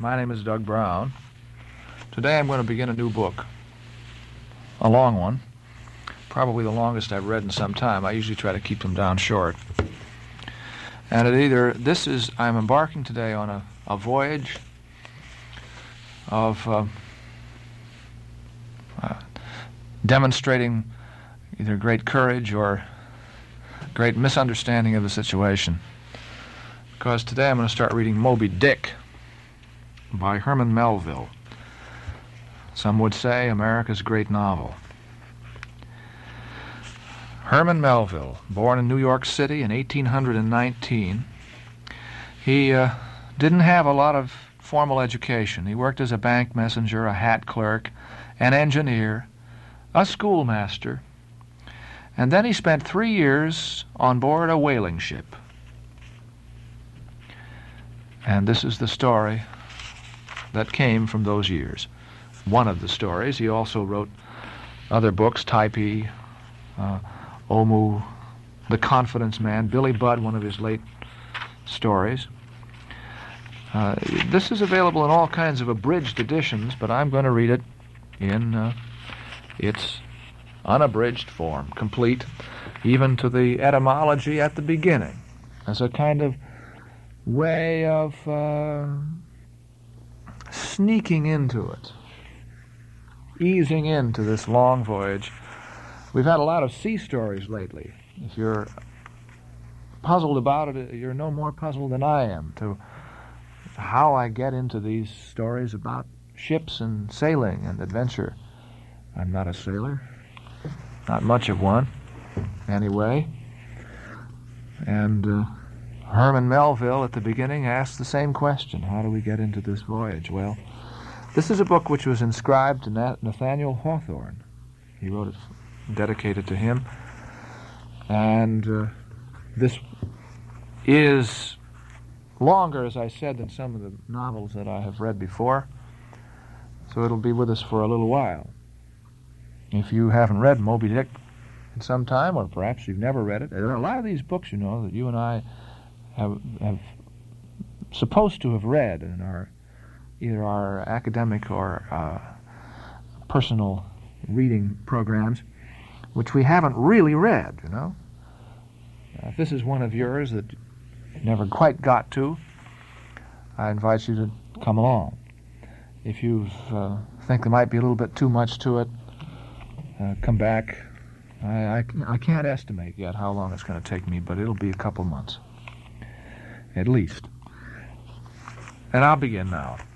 My name is Doug Brown. Today I'm going to begin a new book. A long one. Probably the longest I've read in some time. I usually try to keep them down short. And it either, this is, I'm embarking today on a, a voyage of uh, uh, demonstrating either great courage or great misunderstanding of the situation. Because today I'm going to start reading Moby Dick by Herman Melville. Some would say America's great novel. Herman Melville, born in New York City in 1819, he uh, didn't have a lot of formal education. He worked as a bank messenger, a hat clerk, an engineer, a schoolmaster, and then he spent three years on board a whaling ship. And this is the story that came from those years. One of the stories. He also wrote other books, Typee, uh, Omoo, The Confidence Man, Billy Budd, one of his late stories. Uh, this is available in all kinds of abridged editions, but I'm going to read it in uh, its unabridged form, complete, even to the etymology at the beginning, as a kind of way of uh, sneaking into it, easing into this long voyage. We've had a lot of sea stories lately. If you're puzzled about it, you're no more puzzled than I am to how I get into these stories about ships and sailing and adventure. I'm not a sailor, not much of one, anyway. And uh, Herman Melville at the beginning asked the same question How do we get into this voyage? Well, this is a book which was inscribed to Nathaniel Hawthorne. He wrote it dedicated to him. And uh, this is longer, as I said, than some of the novels that I have read before. So it'll be with us for a little while. If you haven't read Moby Dick in some time, or perhaps you've never read it, there are a lot of these books, you know, that you and I have, have supposed to have read in our either our academic or uh, personal reading programs, which we haven't really read, you know. if this is one of yours that you never quite got to, I invite you to come along. If you uh, think there might be a little bit too much to it, uh, come back. I, I, I can't estimate yet how long it's going to take me, but it'll be a couple months, at least. And I'll begin now.